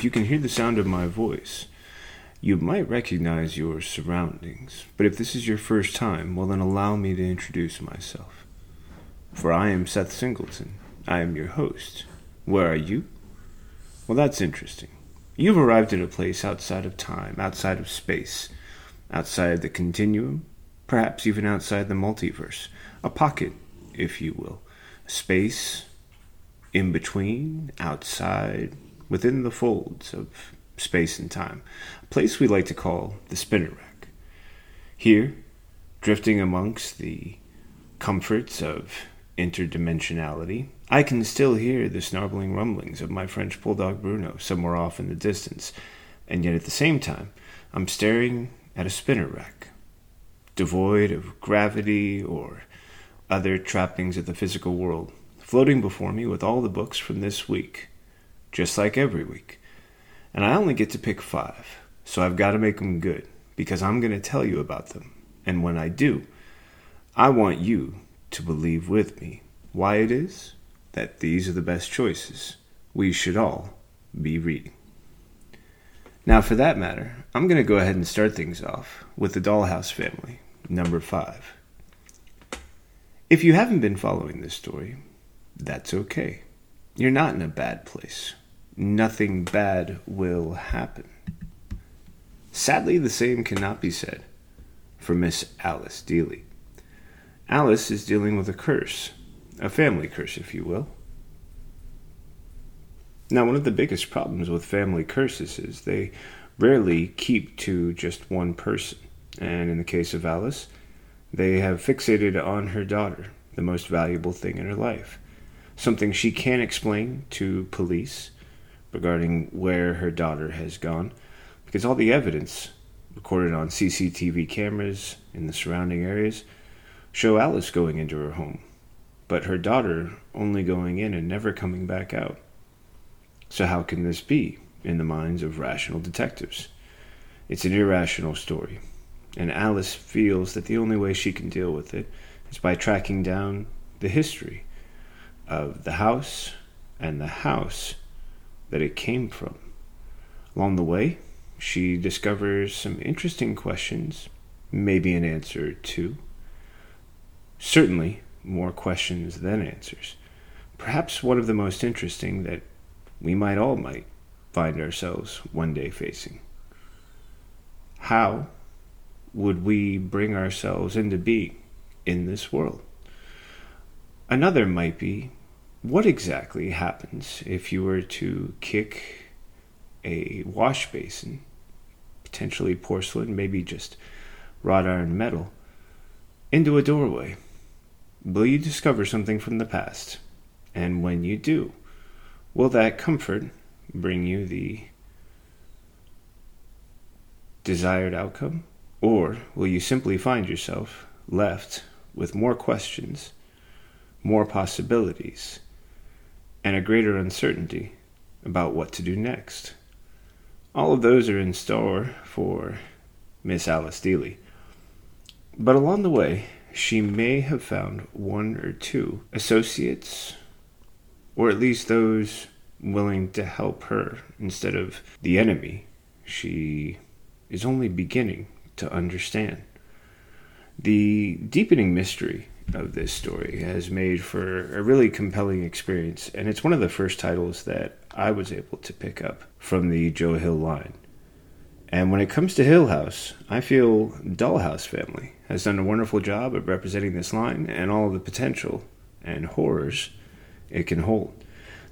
If you can hear the sound of my voice, you might recognize your surroundings. But if this is your first time, well, then allow me to introduce myself. For I am Seth Singleton. I am your host. Where are you? Well, that's interesting. You've arrived at a place outside of time, outside of space, outside the continuum, perhaps even outside the multiverse. A pocket, if you will. Space in between, outside, within the folds of space and time. A place we like to call the spinner rack. Here, drifting amongst the comforts of interdimensionality, I can still hear the snarling rumblings of my French bulldog Bruno somewhere off in the distance, and yet at the same time, I'm staring at a spinner rack, devoid of gravity or other trappings of the physical world, floating before me with all the books from this week, just like every week. And I only get to pick five, so I've got to make them good, because I'm going to tell you about them. And when I do, I want you to believe with me why it is that these are the best choices we should all be reading. Now, for that matter, I'm going to go ahead and start things off with the Dollhouse Family, number five. If you haven't been following this story, that's okay. You're not in a bad place. Nothing bad will happen. Sadly, the same cannot be said for Miss Alice Dealey. Alice is dealing with a curse, a family curse, if you will. Now, one of the biggest problems with family curses is they rarely keep to just one person. And in the case of Alice, they have fixated on her daughter, the most valuable thing in her life. Something she can't explain to police regarding where her daughter has gone, because all the evidence recorded on CCTV cameras in the surrounding areas show Alice going into her home, but her daughter only going in and never coming back out. So, how can this be in the minds of rational detectives? It's an irrational story, and Alice feels that the only way she can deal with it is by tracking down the history of the house and the house that it came from. Along the way, she discovers some interesting questions, maybe an answer two. Certainly, more questions than answers. Perhaps one of the most interesting that we might all might find ourselves one day facing. How would we bring ourselves into being in this world? Another might be what exactly happens if you were to kick a wash basin, potentially porcelain, maybe just wrought iron metal, into a doorway? Will you discover something from the past? And when you do, will that comfort bring you the desired outcome? Or will you simply find yourself left with more questions, more possibilities, and a greater uncertainty about what to do next? All of those are in store for Miss Alice Dealey. But along the way, she may have found one or two associates, or at least those willing to help her instead of the enemy she is only beginning to understand. The deepening mystery of this story has made for a really compelling experience, and it's one of the first titles that I was able to pick up from the Joe Hill line. And when it comes to Hill House, I feel Dollhouse Family has done a wonderful job of representing this line and all the potential and horrors it can hold.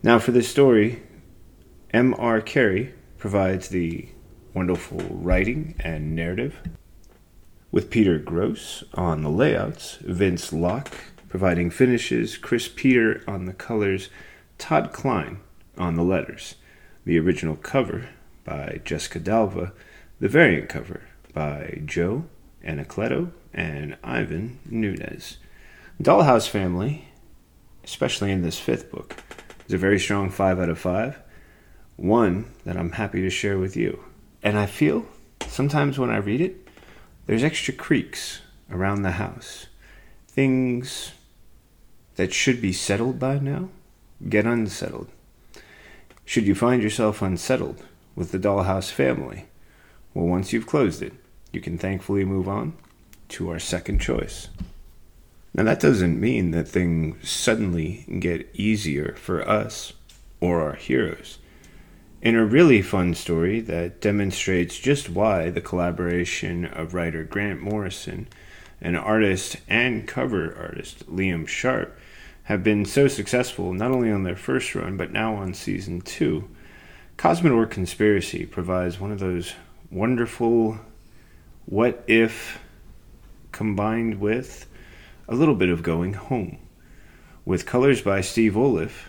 Now, for this story, M.R. Carey provides the wonderful writing and narrative, with Peter Gross on the layouts, Vince Locke providing finishes, Cris Peter on the colors, Todd Klein on the letters. The original cover by Jessica Dalva, the variant cover by Joe Anacleto and Ivan Nunez. Dollhouse Family, especially in this fifth book, is a very strong 5 out of 5. One that I'm happy to share with you. And I feel sometimes when I read it, there's extra creaks around the house. Things that should be settled by now get unsettled. Should you find yourself unsettled with the Dollhouse family, well, once you've closed it, you can thankfully move on to our second choice. Now, that doesn't mean that things suddenly get easier for us or our heroes. In a really fun story that demonstrates just why the collaboration of writer Grant Morrison and artist and cover artist Liam Sharp have been so successful not only on their first run but now on season two, Cosmodor Conspiracy provides one of those wonderful what if combined with a little bit of going home. With colors by Steve Oliff,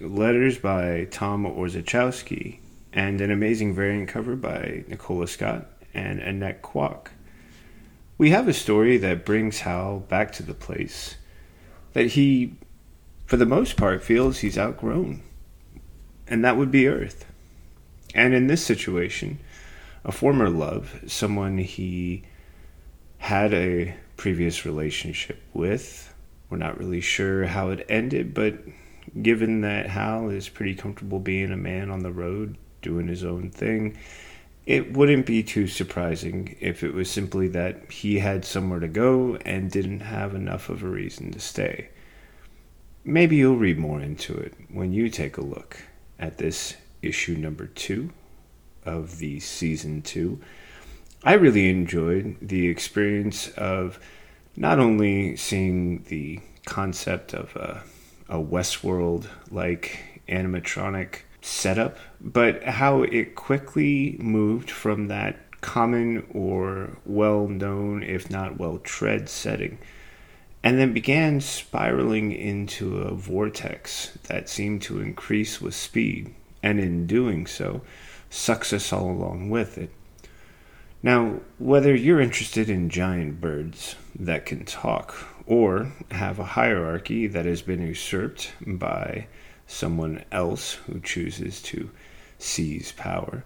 letters by Tom Orzechowski, and an amazing variant cover by Nicola Scott and Annette Kwok. We have a story that brings Hal back to the place that he, for the most part, feels he's outgrown, and that would be Earth. And in this situation, a former love, someone he had a previous relationship with. We're not really sure how it ended, but given that Hal is pretty comfortable being a man on the road, doing his own thing, it wouldn't be too surprising if it was simply that he had somewhere to go and didn't have enough of a reason to stay. Maybe you'll read more into it when you take a look at this issue number two of the season two I really enjoyed the experience of not only seeing the concept of a, a Westworld like animatronic setup, but how it quickly moved from that common or well known, if not well tread setting, and then began spiraling into a vortex that seemed to increase with speed, and in doing so, sucks us all along with it. Now, whether you're interested in giant birds that can talk or have a hierarchy that has been usurped by someone else who chooses to seize power,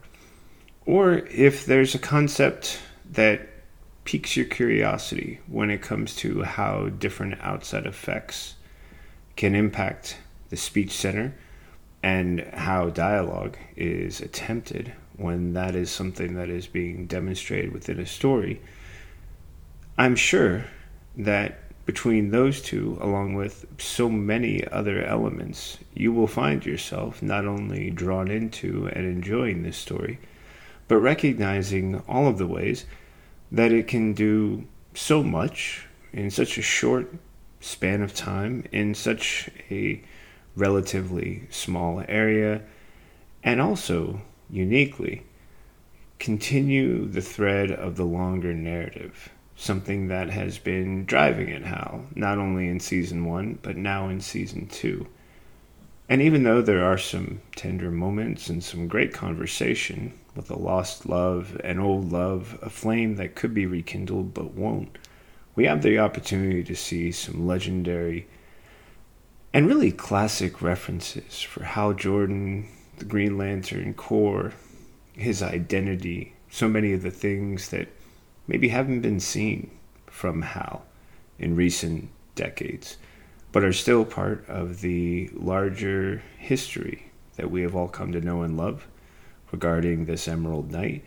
or if there's a concept that piques your curiosity when it comes to how different outside effects can impact the speech center and how dialogue is attempted when that is something that is being demonstrated within a story, I'm sure that between those two, along with so many other elements, you will find yourself not only drawn into and enjoying this story, but recognizing all of the ways that it can do so much in such a short span of time, in such a relatively small area, and also uniquely continue the thread of the longer narrative, something that has been driving it Hal, not only in season one, but now in season two. And even though there are some tender moments and some great conversation with a lost love, an old love, a flame that could be rekindled but won't, we have the opportunity to see some legendary and really classic references for Hal Jordan, the Green Lantern Corps, his identity, so many of the things that maybe haven't been seen from Hal in recent decades, but are still part of the larger history that we have all come to know and love regarding this Emerald Knight.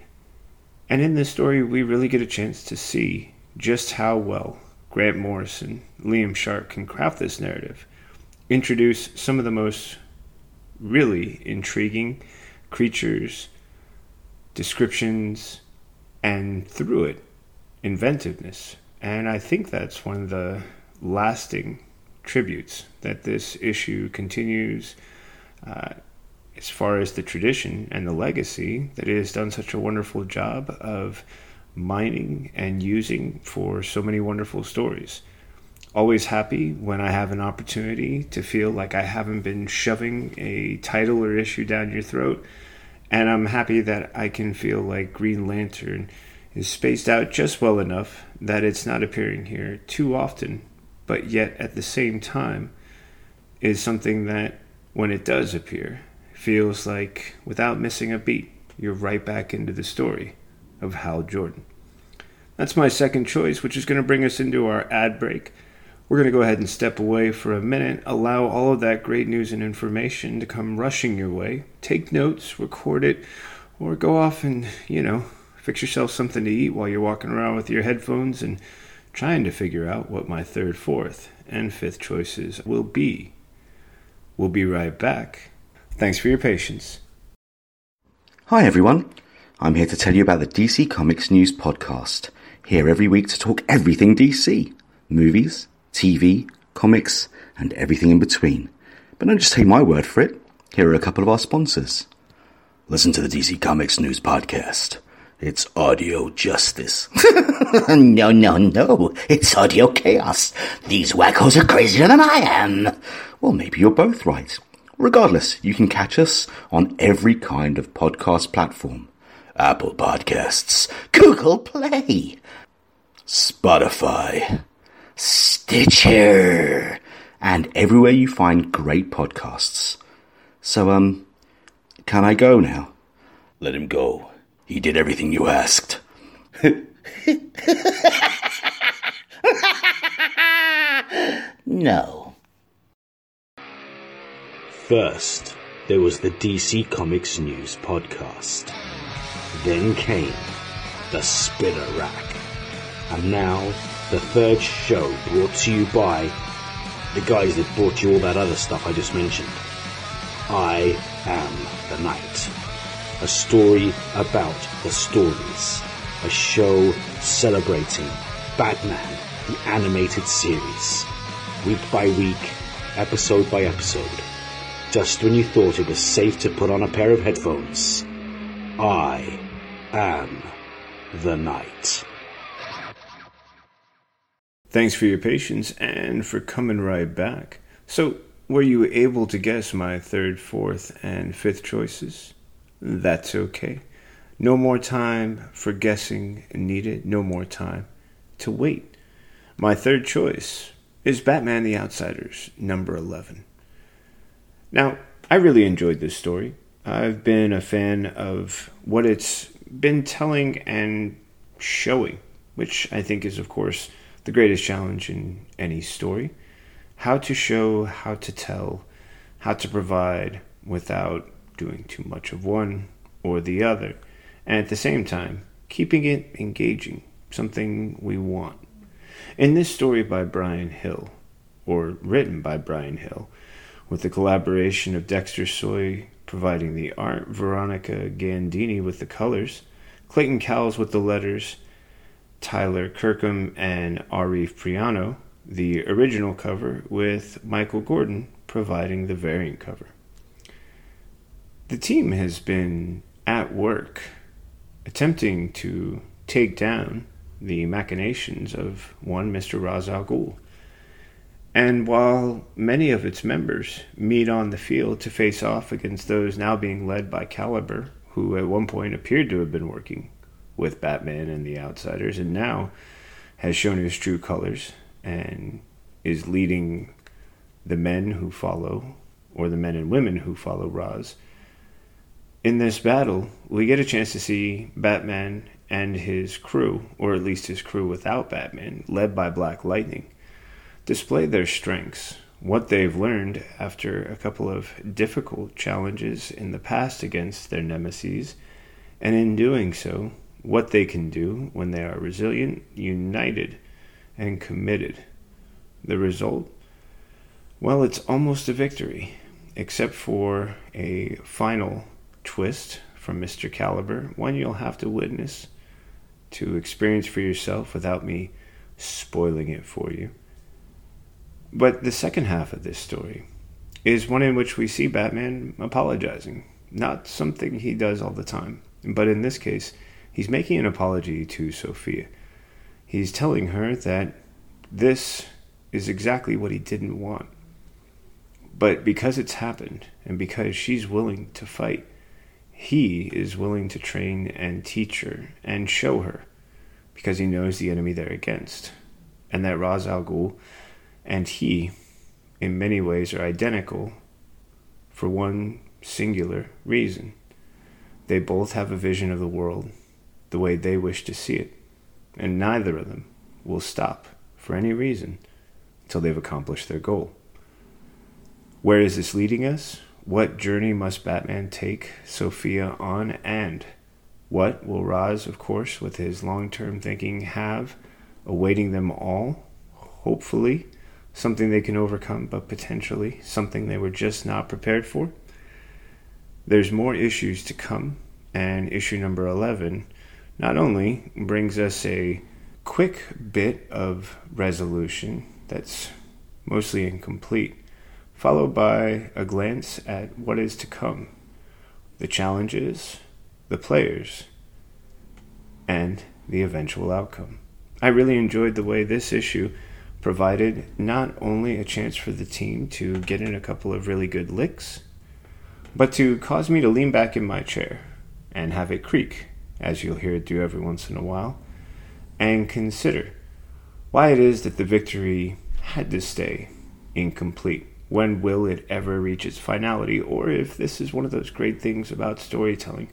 And in this story, we really get a chance to see just how well Grant Morrison, Liam Sharp can craft this narrative, introduce some of the most really intriguing creatures descriptions, and through it, inventiveness. And I think that's one of the lasting tributes that this issue continues uh, as far as the tradition and the legacy that it has done such a wonderful job of mining and using for so many wonderful stories. Always happy when I have an opportunity to feel like I haven't been shoving a title or issue down your throat and I'm happy that I can feel like Green Lantern is spaced out just well enough that it's not appearing here too often, but yet at the same time is something that, when it does appear, feels like without missing a beat, you're right back into the story of Hal Jordan. That's my second choice, which is going to bring us into our ad break. We're going to go ahead and step away for a minute, allow all of that great news and information to come rushing your way. Take notes, record it, or go off and, you know, fix yourself something to eat while you're walking around with your headphones and trying to figure out what my third, fourth, and fifth choices will be. We'll be right back. Thanks for your patience. Hi, everyone. I'm here to tell you about the DC Comics News Podcast. Here every week to talk everything DC movies, TV, comics, and everything in between. But don't just take my word for it. Here are a couple of our sponsors. Listen to the DC Comics News Podcast. It's audio justice. no, no, no. It's audio chaos. These wackos are crazier than I am. Well, maybe you're both right. Regardless, you can catch us on every kind of podcast platform. Apple Podcasts, Google Play, Spotify, Stitcher, and everywhere you find great podcasts. So, um, can I go now? Let him go. He did everything you asked. no. First, there was the DC Comics News podcast. Then came the Spinner Rack. And now, the third show brought to you by the guys that brought you all that other stuff I just mentioned. I am the Knight a story about the stories, a show celebrating Batman, the animated series, week by week, episode by episode. Just when you thought it was safe to put on a pair of headphones, I am the night. Thanks for your patience and for coming right back. So, were you able to guess my third, fourth, and fifth choices? That's okay. No more time for guessing needed, no more time to wait. My third choice is Batman the Outsiders, number 11. Now, I really enjoyed this story. I've been a fan of what it's been telling and showing, which I think is, of course, the greatest challenge in any story. How to show, how to tell, how to provide without doing too much of one or the other, and at the same time, keeping it engaging, something we want. In this story by Bryan Hill, or written by Bryan Hill, with the collaboration of Dexter Soy providing the art, Veronica Gandini with the colors, Clayton Cowles with the letters, Tyler Kirkham and Arif Prianto, the original cover, with Michael Gordon providing the variant cover. The team has been at work attempting to take down the machinations of one Mr. Ra's al Ghul. And while many of its members meet on the field to face off against those now being led by Kaliber, who at one point appeared to have been working with Batman and the Outsiders, and now has shown his true colors and is leading the men who follow, or the men and women who follow Ra's, in this battle, we get a chance to see Batman and his crew, or at least his crew without Batman, led by Black Lightning, display their strengths, what they've learned after a couple of difficult challenges in the past against their nemesis, and in doing so, what they can do when they are resilient, united, and committed. The result? Well, it's almost a victory, except for a final twist from Mr. Kaliber, one you'll have to witness to experience for yourself without me spoiling it for you. But the second half of this story is one in which we see Batman apologizing. Not something he does all the time, but in this case, he's making an apology to Sophia. He's telling her that this is exactly what he didn't want. But because it's happened, and because she's willing to fight, he is willing to train and teach her and show her because he knows the enemy they're against. And that Ra's al Ghul and he, in many ways, are identical for one singular reason. They both have a vision of the world the way they wish to see it, and neither of them will stop for any reason until they've accomplished their goal. Where is this leading us? What journey must Batman take Sophia on? And what will Ra's, of course, with his long term thinking, have awaiting them all? Hopefully, something they can overcome, but potentially something they were just not prepared for. There's more issues to come, and issue number 11 not only brings us a quick bit of resolution that's mostly incomplete, followed by a glance at what is to come, the challenges, the players, and the eventual outcome. I really enjoyed the way this issue provided not only a chance for the team to get in a couple of really good licks, but to cause me to lean back in my chair and have it creak, as you'll hear it do every once in a while, and consider why it is that the victory had to stay incomplete. When will it ever reach its finality? Or if this is one of those great things about storytelling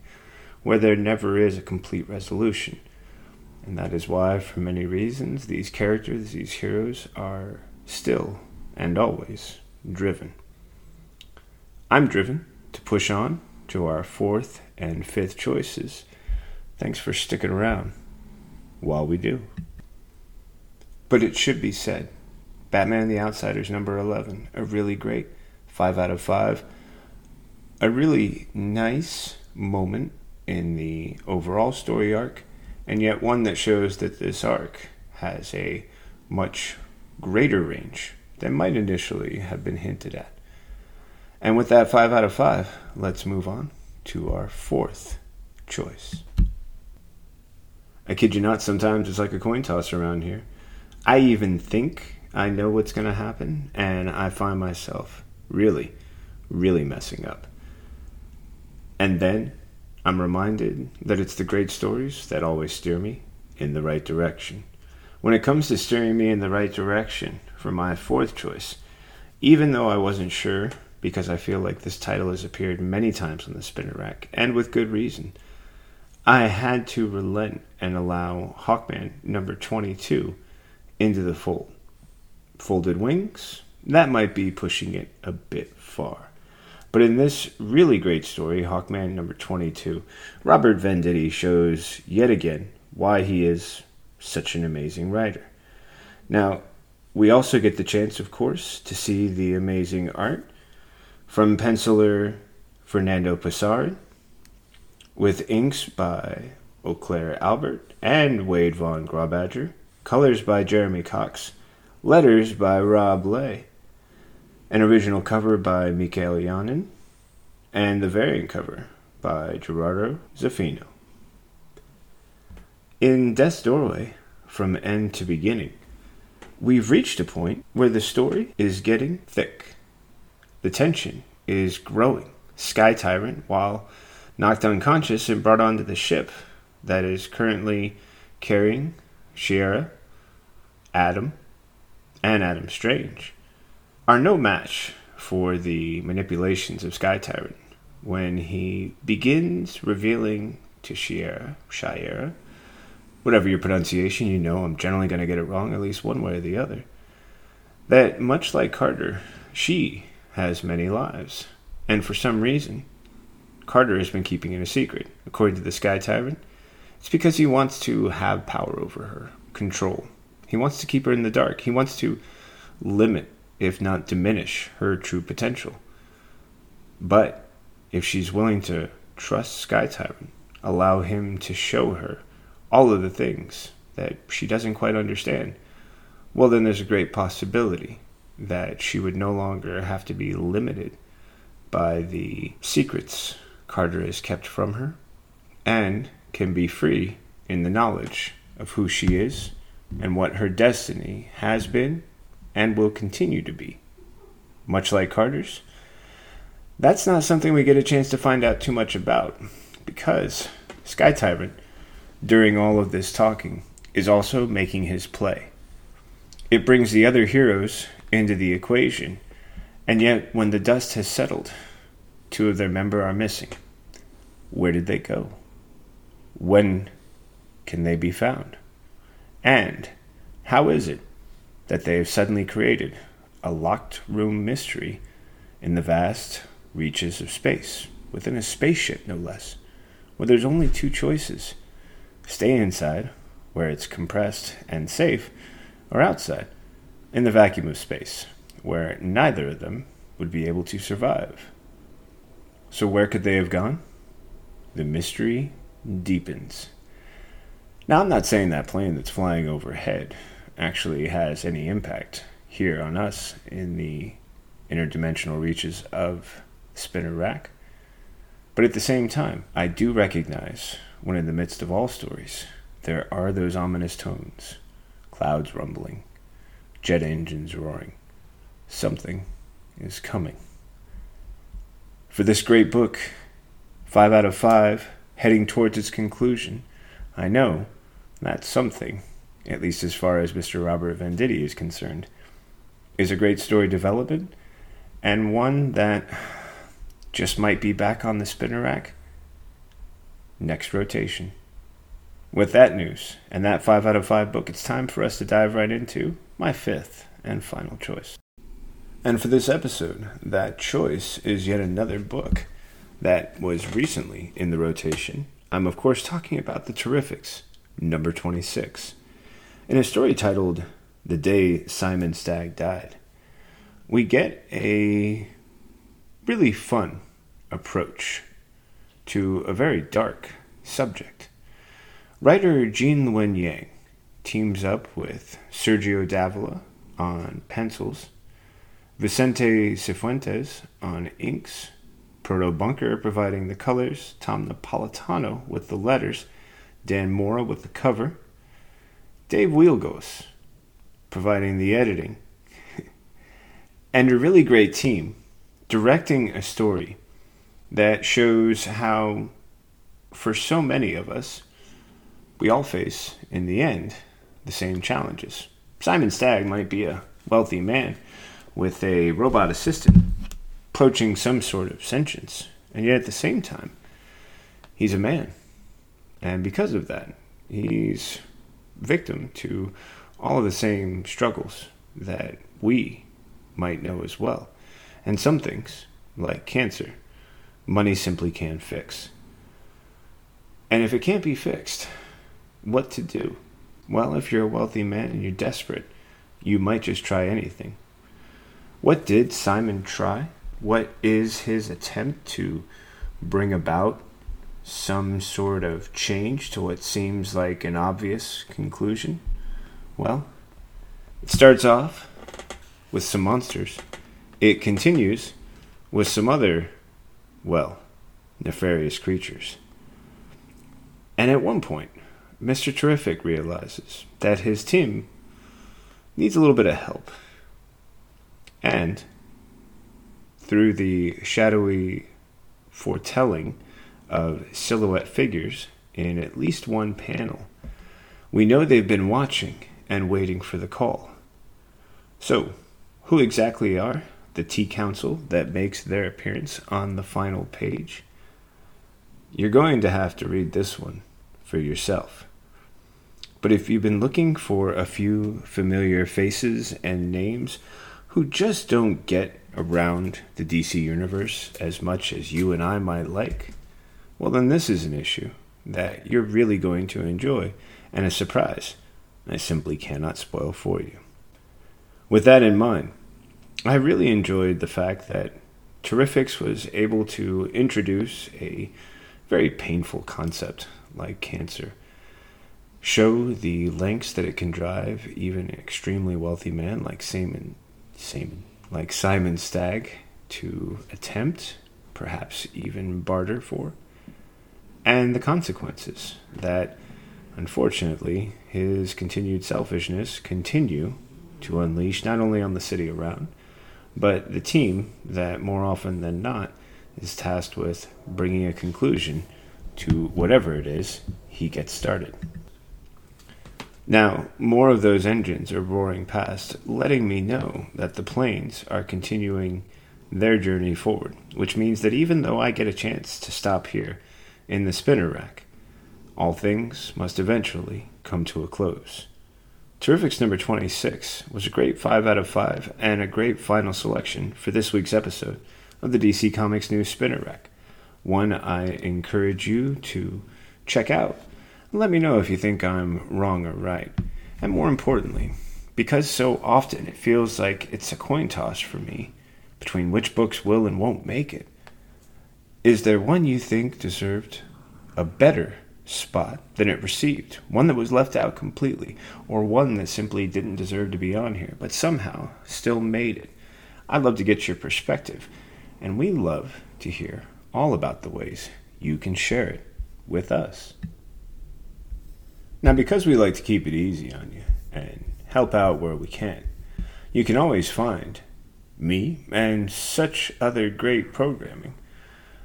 where there never is a complete resolution. And that is why, for many reasons, these characters, these heroes, are still and always driven. I'm driven to push on to our fourth and fifth choices. Thanks for sticking around while we do. But it should be said Batman and the Outsiders number 11, a really great 5 out of 5. A really nice moment in the overall story arc, and yet one that shows that this arc has a much greater range than might initially have been hinted at. And with that 5 out of 5, let's move on to our fourth choice. I kid you not, sometimes it's like a coin toss around here. I even think I know what's going to happen, and I find myself really, really messing up. And then I'm reminded that it's the great stories that always steer me in the right direction. When it comes to steering me in the right direction for my fourth choice, even though I wasn't sure, because I feel like this title has appeared many times on the spinner rack, and with good reason, I had to relent and allow Hawkman number 22 into the fold folded wings, that might be pushing it a bit far. But in this really great story, Hawkman number 22, Robert Venditti shows yet again why he is such an amazing writer. Now, we also get the chance, of course, to see the amazing art from penciler Fernando Pasarin, with inks by Oclair Albert and Wade Von Grawbadger, colors by Jeremy Cox, Letters by Rob Leigh. An original cover by Mikel Janín. And the variant cover by Gerardo Zaffino. In Death's Doorway, from end to beginning, we've reached a point where the story is getting thick. The tension is growing. Sky Tyrant, while knocked unconscious and brought onto the ship that is currently carrying Shiera, Atom, and Adam Strange are no match for the manipulations of Sky Tyrant when he begins revealing to Shiera, Shiera, whatever your pronunciation, you know I'm generally going to get it wrong at least one way or the other, that much like Carter, she has many lives. And for some reason, Carter has been keeping it a secret. According to the Sky Tyrant, it's because he wants to have power over her, control. He wants to keep her in the dark. He wants to limit, if not diminish, her true potential. But if she's willing to trust Sky Tyrant, allow him to show her all of the things that she doesn't quite understand, well, then there's a great possibility that she would no longer have to be limited by the secrets Carter has kept from her and can be free in the knowledge of who she is and what her destiny has been and will continue to be. Much like Carter's, that's not something we get a chance to find out too much about because Sky Tyrant, during all of this talking, is also making his play. It brings the other heroes into the equation, and yet when the dust has settled, two of their members are missing. Where did they go? When can they be found? And how is it that they have suddenly created a locked room mystery in the vast reaches of space, within a spaceship no less, where there's only two choices stay inside, where it's compressed and safe, or outside, in the vacuum of space, where neither of them would be able to survive. So, where could they have gone? The mystery deepens. Now, I'm not saying that plane that's flying overhead actually has any impact here on us in the interdimensional reaches of Spinner Rack. But at the same time, I do recognize when in the midst of all stories, there are those ominous tones, clouds rumbling, jet engines roaring. Something is coming. For this great book, five out of five, heading towards its conclusion, I know that something, at least as far as Mr. Robert Venditti is concerned, is a great story development and one that just might be back on the spinner rack next rotation. With that news and that 5 out of 5 book, it's time for us to dive right into my fifth and final choice. And for this episode, that choice is yet another book that was recently in the rotation. I'm, of course, talking about The Terrifics, number 26, in a story titled The Day Simon Stagg Died. We get a really fun approach to a very dark subject. Writer Gene Luen Yang teams up with Sergio Davila on pencils, Vicente Cifuentes on inks, Proto Bunker providing the colors, Tom Napolitano with the letters, Dan Mora with the cover, Dave Wielgosz providing the editing, and a really great team directing a story that shows how, for so many of us, we all face, in the end, the same challenges. Simon Stagg might be a wealthy man with a robot assistant approaching some sort of sentience, and yet at the same time, he's a man. And because of that, he's victim to all of the same struggles that we might know as well. And some things, like cancer, money simply can't fix. And if it can't be fixed, what to do? Well, if you're a wealthy man and you're desperate, you might just try anything. What did Simon try? What is his attempt to bring about some sort of change to what seems like an obvious conclusion? Well, it starts off with some monsters. It continues with some other well, nefarious creatures. And at one point, Mr. Terrific realizes that his team needs a little bit of help. And through the shadowy foretelling of silhouette figures in at least one panel, we know they've been watching and waiting for the call. So, who exactly are the T Council that makes their appearance on the final page, you're going to have to read this one for yourself. But if you've been looking for a few familiar faces and names who just don't get around the DC universe as much as you and I might like, well, then this is an issue that you're really going to enjoy and a surprise. I simply cannot spoil for you. With that in mind, I really enjoyed the fact that Terrifics was able to introduce a very painful concept like cancer, show the lengths that it can drive even an extremely wealthy man like Simon, Simon, like Simon Stagg to attempt, perhaps even barter for, and the consequences that, unfortunately, his continued selfishness continue to unleash not only on the city around but the team that more often than not is tasked with bringing a conclusion to whatever it is he gets started. Now, more of those engines are roaring past, letting me know that the planes are continuing their journey forward, which means that even though I get a chance to stop here in the spinner rack, all things must eventually come to a close. Terrifics number 26 was a great 5 out of 5 and a great final selection for this week's episode of the DC Comics News Spinner Rack. One I encourage you to check out. Let me know if you think I'm wrong or right. And more importantly, because so often it feels like it's a coin toss for me between which books will and won't make it, is there one you think deserved a better spot than it received, one that was left out completely, or one that simply didn't deserve to be on here, but somehow still made it. I'd love to get your perspective, and we love to hear all about the ways you can share it with us. Now, because we like to keep it easy on you and help out where we can, you can always find me and such other great programming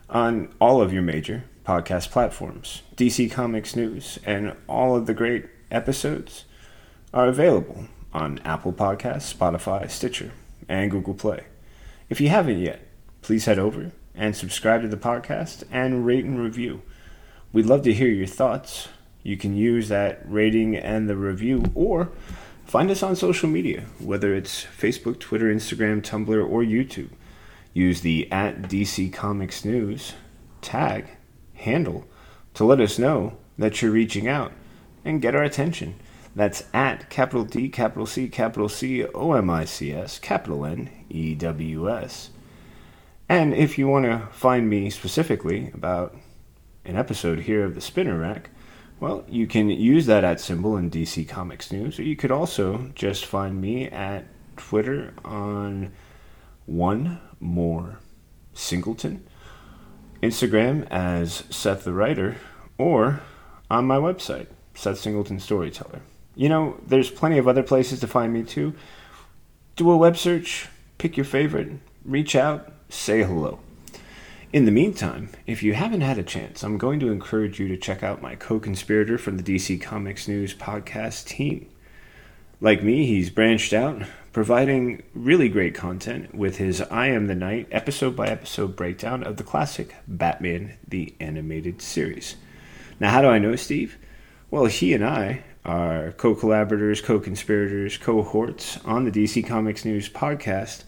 on all of your major podcast platforms. DC Comics News and all of the great episodes are available on Apple Podcasts, Spotify, Stitcher, and Google Play. If you haven't yet, please head over and subscribe to the podcast and rate and review. We'd love to hear your thoughts. You can use that rating and the review or find us on social media, whether it's Facebook, Twitter, Instagram, Tumblr, or YouTube. Use the at DC Comics News tag handle to let us know that you're reaching out and get our attention. That's at capital D, capital C, capital C, O M I C S, capital N, E W S. And if you want to find me specifically about an episode here of the Spinner Rack, well, you can use that at symbol in DC Comics News, or you could also just find me at Twitter on one more Singleton Instagram as Seth the Writer, or on my website, Seth Singleton Storyteller. You know, there's plenty of other places to find me too. Do a web search, pick your favorite, reach out, say hello. In the meantime, if you haven't had a chance, I'm going to encourage you to check out my co conspirator from the DC Comics News podcast team. Like me, he's branched out, providing really great content with his I Am the Night episode by episode breakdown of the classic Batman the Animated Series. Now, how do I know Steve? Well, he and I are co collaborators, co conspirators, cohorts on the DC Comics News podcast,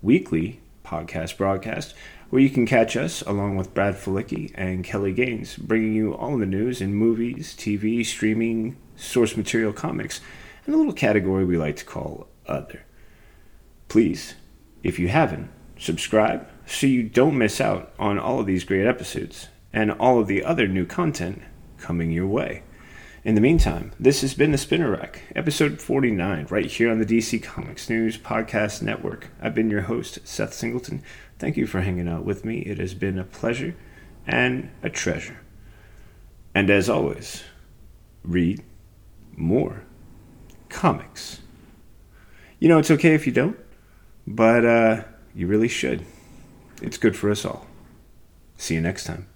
weekly podcast broadcast, where you can catch us along with Brad Felicki and Kelly Gaines, bringing you all the news in movies, TV, streaming, source material comics, and a little category we like to call Other. Please, if you haven't, subscribe so you don't miss out on all of these great episodes and all of the other new content coming your way. In the meantime, this has been the Spinner Rack, episode 49, right here on the DC Comics News Podcast Network. I've been your host, Seth Singleton. Thank you for hanging out with me. It has been a pleasure and a treasure. And as always, read more comics. You know, it's okay if you don't. But uh, you really should. It's good for us all. See you next time.